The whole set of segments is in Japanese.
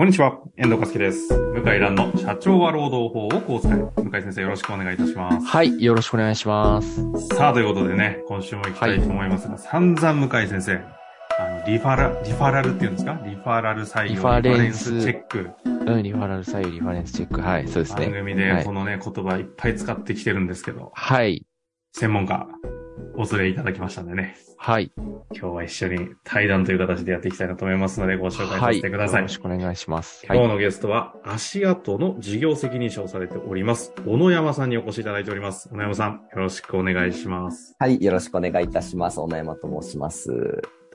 こんにちは、遠藤和樹です。向井蘭の社長は労働法をこう使え。向井先生よろしくお願いいたします。はい、よろしくお願いします。さあ、ということでね、今週も行きたいと思いますが、散々向井先生、あの、リファラ、リファラルっていうんですか？リファラル採用、リファレンスチェック。うん、リファラル左右リファレンスチェック。はい、そうですね。番組はいでこのね、言葉いっぱい使ってきてるんですけど、はい、専門家、お連れいただきましたんでね、はい。今日は一緒に対談という形でやっていきたいなと思いますので、ご紹介さはい。せてください。よろしくお願いします。はい。今日のゲストは、足跡の事業責任者をされております、小野山さんにお越しいただいております。小野山さん、よろしくお願いします。はい、よろしくお願いいたします。小野山と申します。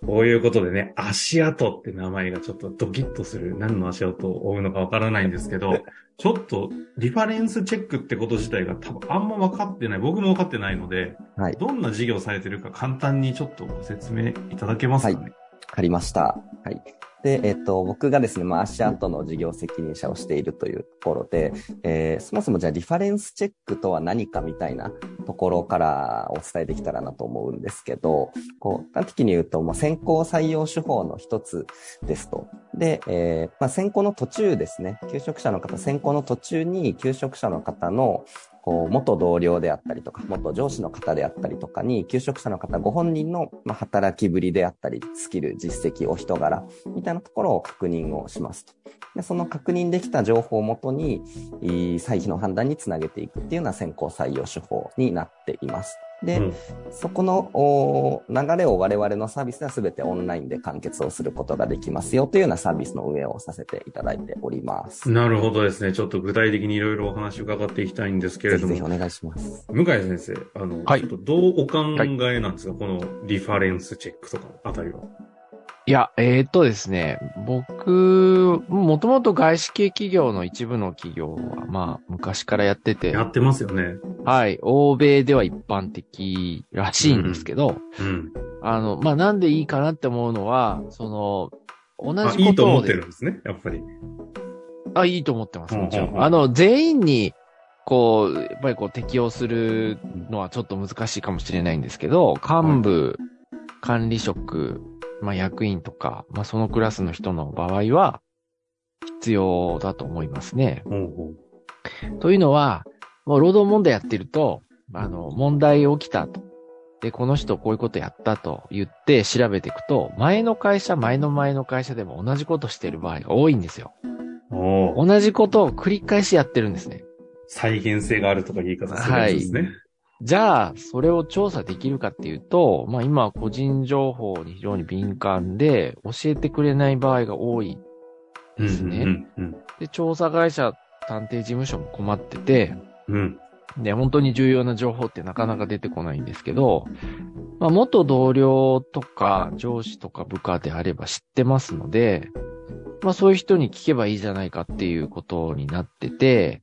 こういうことでね、足跡って名前がちょっとドキッとする、何の足跡を追うのかわからないんですけど、ちょっとリファレンスチェックってこと自体が多分あんま分かってない、僕も分かってないので、はい、どんな事業されてるか簡単にちょっとご説明いただけますかね？わかりました。はい。で、えっ、と、僕がですね、まあ、足跡の事業責任者をしているというところで、えーそもそもじゃあリファレンスチェックとは何かみたいなところからお伝えできたらなと思うんですけど、こう、端的に言うと、まあ、先行採用手法の一つですと。で、えーまあ、選考の途中ですね、求職者の方、選考の途中に求職者の方のこう、元同僚であったりとか、元上司の方であったりとかに、求職者の方ご本人の、働きぶりであったり、スキル、実績、お人柄、みたいなところを確認をしますと。で、その確認できた情報をもとに、歳費の判断につなげていくっていうような先行採用手法になっています。で、うんそこのお流れを我々のサービスでは全てオンラインで完結をすることができますよというようなサービスの運営をさせていただいております。なるほどですね。ちょっと具体的にいろいろお話伺っていきたいんですけれどもぜひぜひお。願いします。向井先生、あの、はいちょっとどうお考えなんですか、このリファレンスチェックとかあたりは。いや、えーっとですね、僕、もともと外資系企業の一部の企業は、まあ、昔からやっててや、ってますよね。はい、欧米では一般的らしいんですけど、うん。あの、まあ、なんでいいかなって思うのは、その、同あじことをいいと思ってるんですね、やっぱり。あ、いいと思ってます、もちろうんうんうんん。あの、全員に、こう、やっぱりこう適用するのはちょっと難しいかもしれないんですけど、幹部、管理職、まあ役員とか、まあそのクラスの人の場合は、必要だと思いますね。ほうほうというのは、もう労働問題やってると、あの、問題起きたと。で、この人こういうことやったと言って調べていくと、前の会社、前の前の会社でも同じことしてる場合が多いんですよ。同じことを繰り返しやってるんですね。再現性があるとか言い方するやつですね。じゃあ、それを調査できるかっていうと、まあ今は個人情報に非常に敏感で、教えてくれない場合が多いですね。うんうんで、調査会社、探偵事務所も困ってて、うん。うん。で、本当に重要な情報ってなかなか出てこないんですけど、まあ元同僚とか上司とか部下であれば知ってますので、まあそういう人に聞けばいいじゃないかっていうことになってて、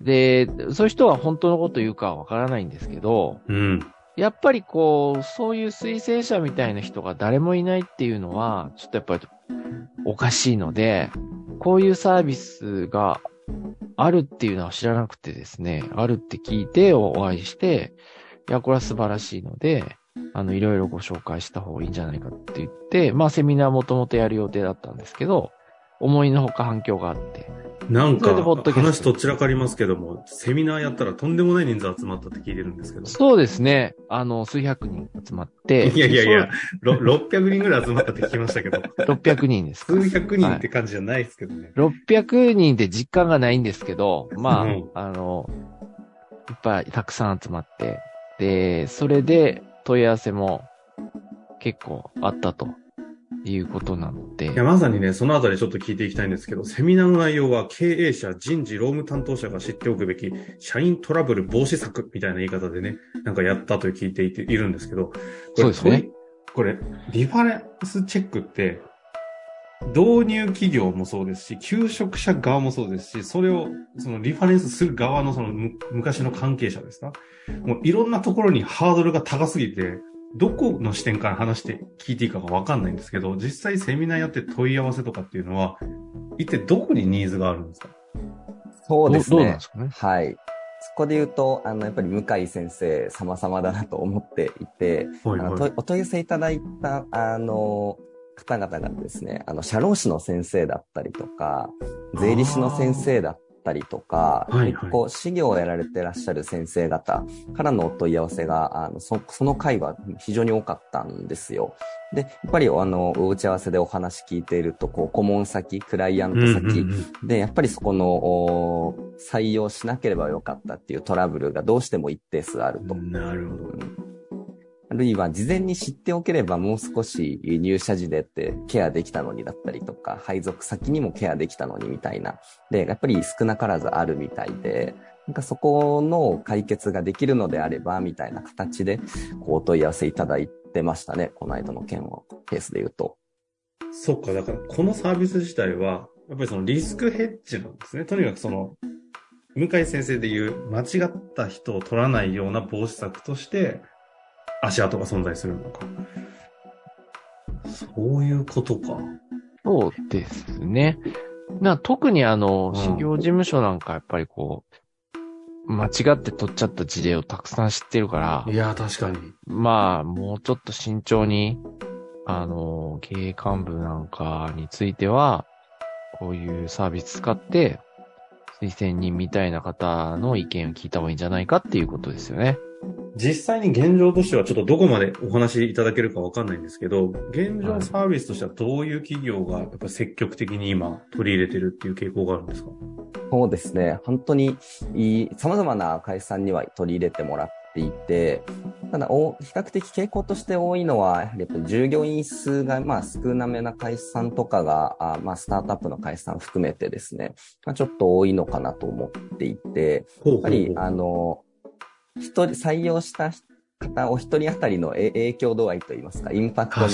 で、そういう人は本当のこと言うかはわからないんですけど、うん。やっぱりこう、そういう推薦者みたいな人が誰もいないっていうのは、ちょっとやっぱりおかしいので、こういうサービスがあるっていうのは知らなくてですね、あるって聞いてお会いして、いや、これは素晴らしいので、あの、いろいろご紹介した方がいいんじゃないかって言って、まあ、セミナーもともとやる予定だったんですけど、思いのほか反響があって、なんか話とっちらかりますけども、セミナーやったらとんでもない人数集まったって聞いてるんですけど。そうですね、あの、数百人集まって、いやいやいや、ろ600人ぐらい集まったって聞きましたけど、そう600人ですか。数百人って感じじゃないですけどね。600人で実感がないんですけど、まあ、うん。あの、いっぱいたくさん集まって、で、それで問い合わせも結構あったということなのでいや、、まさにね、そのあたりちょっと聞いていきたいんですけど、セミナーの内容は経営者、人事、労務担当者が知っておくべき、社員トラブル防止策みたいな言い方でね、なんかやったと聞いていているんですけど、そうですね。これ、リファレンスチェックって、導入企業もそうですし、求職者側もそうですし、それを、そのリファレンスする側のそのむ昔の関係者ですか？もういろんなところにハードルが高すぎて、どこの視点から話して聞いていいかがわかんないんですけど、実際セミナーやって問い合わせとかっていうのは、一体どこにニーズがあるんですか？そうですねどうどうなんで。すかね？はい。そこで言うと、あの、やっぱり向井先生様々だなと思っていて、はいあのとお問い合わせいただいた、あの、方々がですね、あの、社労士の先生だったりとか、税理士の先生だったりとか、はいはいこう、事業をやられてらっしゃる先生方からのお問い合わせが、あの、そその回は非常に多かったんですよ。で、やっぱり、あの、お打ち合わせでお話聞いていると、こう、顧問先、クライアント先、で、やっぱりそこの、お採用しなければよかったっていうトラブルがどうしても一定数あると。なるほど。あるいは事前に知っておければもう少し入社時でってケアできたのにだったりとか、配属先にもケアできたのにみたいな。で、やっぱり少なからずあるみたいで、なんかそこの解決ができるのであれば、みたいな形で、こうお問い合わせいただいてましたね。この間の件を、ケースで言うと。そっか、だからこのサービス自体は、やっぱりそのリスクヘッジなんですね。とにかくその、向井先生で言う間違った人を取らないような防止策として、足跡が存在するのか。そういうことか。そうですね。な特にあの、うん修行事務所なんかやっぱりこう、間違って取っちゃった事例をたくさん知ってるからい、や、確かに。まあ、もうちょっと慎重に、あの、経営幹部なんかについては、こういうサービス使って、推薦人みたいな方の意見を聞いた方がいいんじゃないかっていうことですよね。実際に現状としてはちょっとどこまでお話しいただけるかわかんないんですけど、現状サービスとしてはどういう企業がやっぱ積極的に今取り入れてるっていう傾向があるんですか？そうですね。本当にいい、様々な会社さんには取り入れてもらっていて、ただ、お比較的傾向として多いのは、やっぱり従業員数が、まあ、少なめな会社さんとかが、あまあ、スタートアップの会社さん含めてですね、まあ、ちょっと多いのかなと思っていて、やっぱり、あの、一人、採用した方、お一人当たりのえ影響度合いといいますか、インパクトが。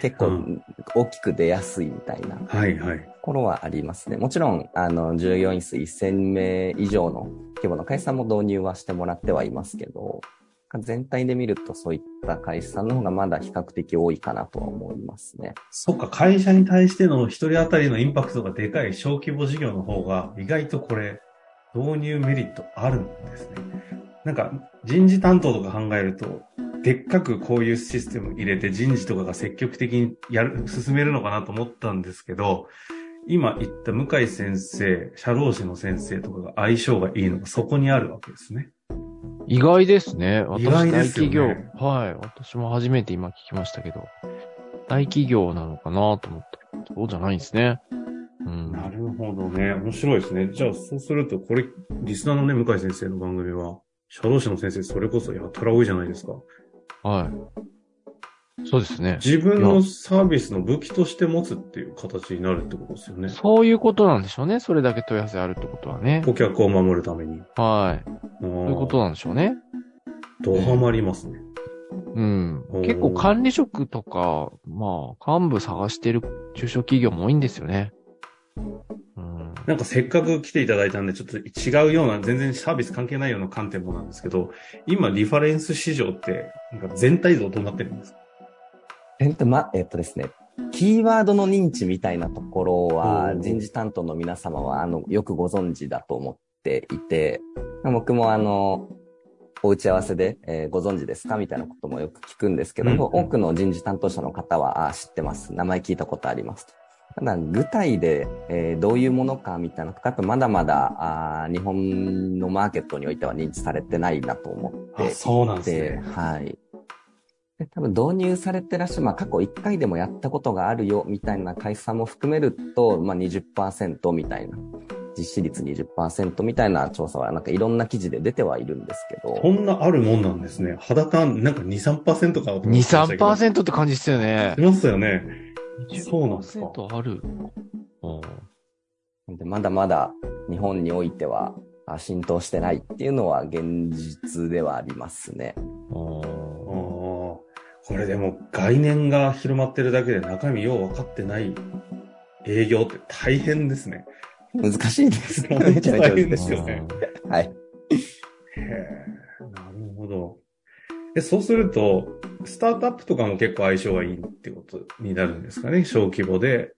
結構うん大きく出やすいみたいなはいはい。ところはありますね。もちろん、あの、従業員数1000名以上の規模の会社さんも導入はしてもらってはいますけど、全体で見るとそういった会社さんの方がまだ比較的多いかなとは思いますね。そっか、会社に対しての一人当たりのインパクトがでかい小規模事業の方が、意外とこれ、導入メリットあるんですね。なんか、人事担当とか考えると、でっかくこういうシステム入れて人事とかが積極的にやる、進めるのかなと思ったんですけど、今言った向井先生、社労士の先生とかが相性がいいのがそこにあるわけですね。意外ですね。私、意外大ですよ企ね業。はい。私も初めて今聞きましたけど、大企業なのかなと思って。そうじゃないんですね。うん。なるほどね。面白いですね。じゃあ、そうすると、これ、リスナーのね、向井先生の番組は、社労士の先生、それこそやたら多いじゃないですか。はい。そうですね。自分のサービスの武器として持つっていう形になるってことですよね。そういうことなんでしょうね。それだけ問い合わせあるってことはね。顧客を守るために。はい。そそういうことなんでしょうね。ドハマりますね。うん結構管理職とか、まあ、幹部探してる中小企業も多いんですよね。うん。なんかせっかく来ていただいたんで、ちょっと違うような、全然サービス関係ないような観点もなんですけど、今、リファレンス市場って、なんか全体像どうなってるんですか？えっと、ま、えっとですね、キーワードの認知みたいなところは人事担当の皆様は、あの、よくご存知だと思っていて、僕もあの、お打ち合わせで、えーご存知ですかみたいなこともよく聞くんですけど、うん多くの人事担当者の方は、あ知ってます。名前聞いたことありますと。ただ、具体で、えーどういうものかみたいなとか、やっぱまだまだ、あー日本のマーケットにおいては認知されてないなと思ってあ、そうなんですで、ね。はい。で多分導入されてらっしゃる、まあ過去1回でもやったことがあるよ、みたいな会社も含めると、まあ20%みたいな、実施率20%みたいな調査はなんかいろんな記事で出てはいるんですけど、こんなあるもんなんですね。肌感、なんか2、3%かと思ってま2、したけど。3%って感じですよねし。ますよね。そうなんですか20%ある。うんでまだまだ日本においてはあ浸透してないっていうのは現実ではありますね。これでも概念が広まってるだけで中身よう分かってない営業って大変ですね。難しいですね。めちゃめちゃ大変難しいですよね。はい。へえ、なるほど。え、そうすると、スタートアップとかも結構相性がいいってことになるんですかね小規模で。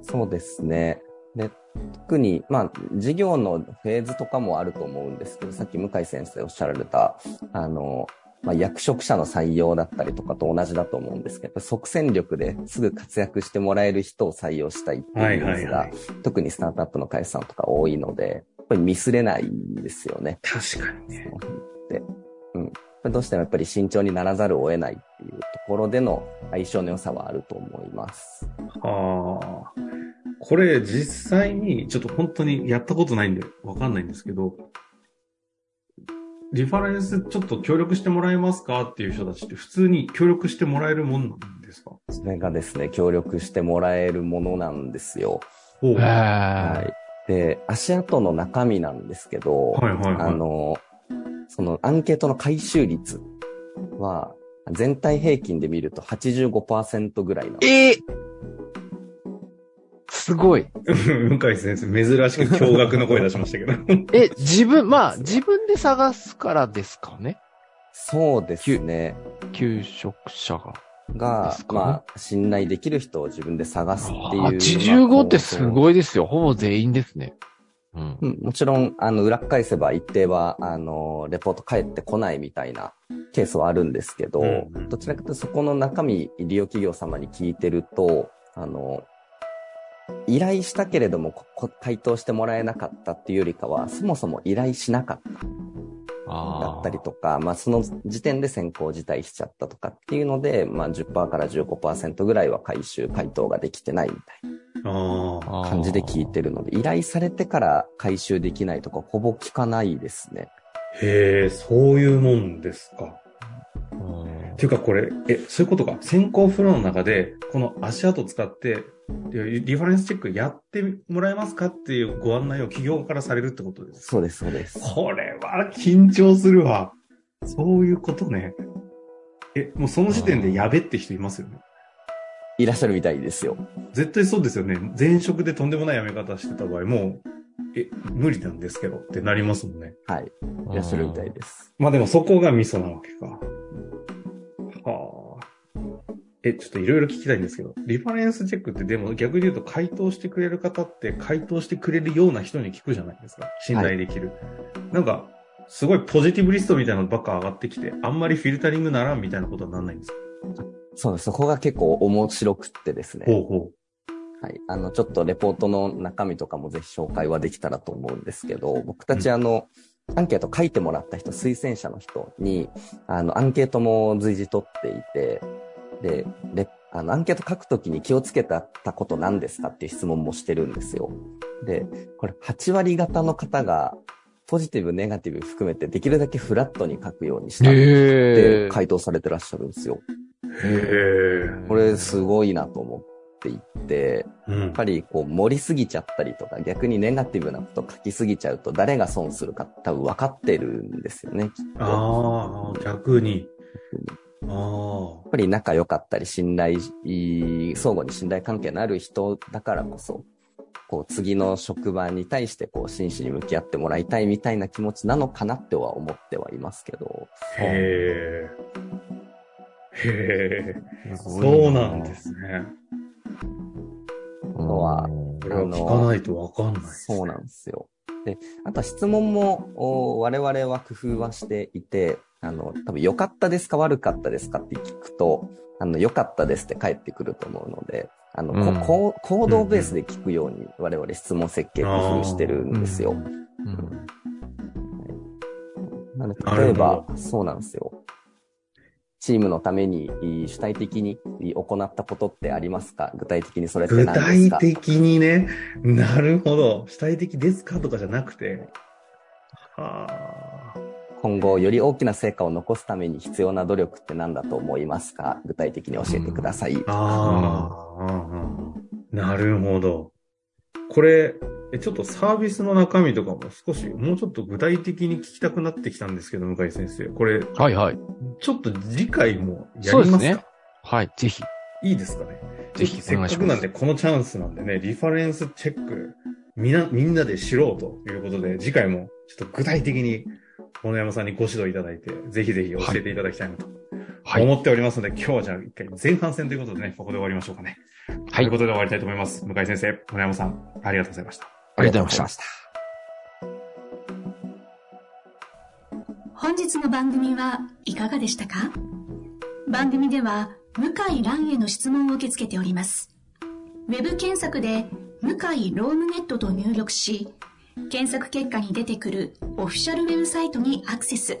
そうですね。で、特に、まあ、事業のフェーズとかもあると思うんですけど、さっき向井先生おっしゃられた、あの、まあ、役職者の採用だったりとかと同じだと思うんですけど、即戦力ですぐ活躍してもらえる人を採用したいっていうニーズが、はいはい特にスタートアップの会社さんとか多いので、やっぱりミスれないですよね。確かにね。どうしてもやっぱり慎重にならざるを得ないっていうところでの相性の良さはあると思います。ああ。これ実際に、ちょっと本当にやったことないんでわかんないんですけど、リファレンスちょっと協力してもらえますかっていう人たちって普通に協力してもらえるもんなんですか？それがですね、協力してもらえるものなんですよ。ははい。で、足跡の中身なんですけど、いはいはい。あの、そのアンケートの回収率は、全体平均で見ると85%ぐらいなんです。えーすごい。向井先生、珍しく驚愕の声出しましたけど。え、自分、まあ、自分で探すからですかね？そうですね。求職者が。がです、かまあ、信頼できる人を自分で探すっていう。85ってすい。ごいですよ。ほぼ全員ですね。うん。うんもちろん、あの、裏返せば一定は、あの、レポート返ってこないみたいなケースはあるんですけど、うんうんどちらかというとそこの中身、利用企業様に聞いてると、あの、依頼したけれどもここ回答してもらえなかったっていうよりかは、そもそも依頼しなかっただったりとか、まあその時点で先行辞退しちゃったとかっていうので、まあ10%から15%ぐらいは回収、回答ができてないみたい。な感じで聞いてるので、依頼されてから回収できないとかほぼ聞かないですね。へえ、そういうもんですか。うんっていうかこれ、え、そういうことか。先行フローの中で、この足跡使って、リリファレンスチェックやってもらえますかっていうご案内を企業からされるってことですかそうです、そうです。これは緊張するわ。そういうことね。え、もうその時点でやべって人いますよね。いらっしゃるみたいですよ。絶対そうですよね。前職でとんでもない辞め方してた場合、もう、え、無理なんですけどってなりますもんね。はい。いらっしゃるみたいです。まあでもそこがミソなわけか。はあ。え、ちょっといろいろ聞きたいんですけど、リファレンスチェックってでも逆に言うと回答してくれる方って回答してくれるような人に聞くじゃないですか。信頼できる。なんか、すごいポジティブリストみたいなのばっか上がってきて、あんまりフィルタリングならんみたいなことはなんないんですか？そうです。そこが結構面白くってですね。ほうほはい。あの、ちょっとレポートの中身とかもぜひ紹介はできたらと思うんですけど、僕たちあの、アンケート書いてもらった人、推薦者の人に、あの、アンケートも随時取っていて、で、レあの、アンケート書くときに気をつけたこと何ですかっていう質問もしてるんですよ。で、これ8割方の方が、ポジティブ、ネガティブ含めて、できるだけフラットに書くようにしたって。回答されてらっしゃるんですよ。これすごいなと思っていて、うんやっぱりこう盛りすぎちゃったりとか逆にネガティブなこと書きすぎちゃうと誰が損するか多分分かってるんですよね、きっと。やっああ、逆に。ああ。ぱり仲良かったり信頼、相互に信頼関係のある人だからこそ、こう次の職場に対してこう真摯に向き合ってもらいたいみたいな気持ちなのかなっては思ってはいますけど。へえ。へえ。そうなんですね。このは、これは聞かないとわかんないね。そうなんですよ。で、あとは質問も、お我々は工夫はしていて、あの、多分良かったですか悪かったですかって聞くと、あの、良かったですって返ってくると思うので、あの、うんこ行動ベースで聞くように我々質問設計工夫してるんですよ。うんなのでなるほど例えば、そうなんですよ。チームのためにい主体的にい行ったことってありますか？具体的にそれって具何ですか？体的にね、なるほど。主体的ですかとかじゃなくて。はあ。今後より大きな成果を残すために必要な努力って何だと思いますか？具体的に教えてください。ああ、うんうんなるほど。これ、えちょっとサービスの中身とかも少し、もうちょっと具体的に聞きたくなってきたんですけど、向井先生。これ、はいはい。ちょっと次回もやそうりますか？ですね。はい、ぜひ。いいですかね？ぜひせっかくなんで、このチャンスなんでね、リファレンスチェック、みんな、みんなで知ろうということで、次回もちょっと具体的に、小野山さんにご指導いただいて、ぜひぜひ教えていただきたいなとはい。思っておりますので、今日はじゃあ一回前半戦ということでね、ここで終わりましょうかね。はいということで終わりたいと思います。向井先生、小野山さん、ありがとうございました。ありがとうございました。た。本日日の番組はいかがでしたか？番組では向井蘭への質問を受け付けております。ウェブ検索で向井ロームネットと入力し、検索結果に出てくるオフィシャルウェブサイトにアクセス。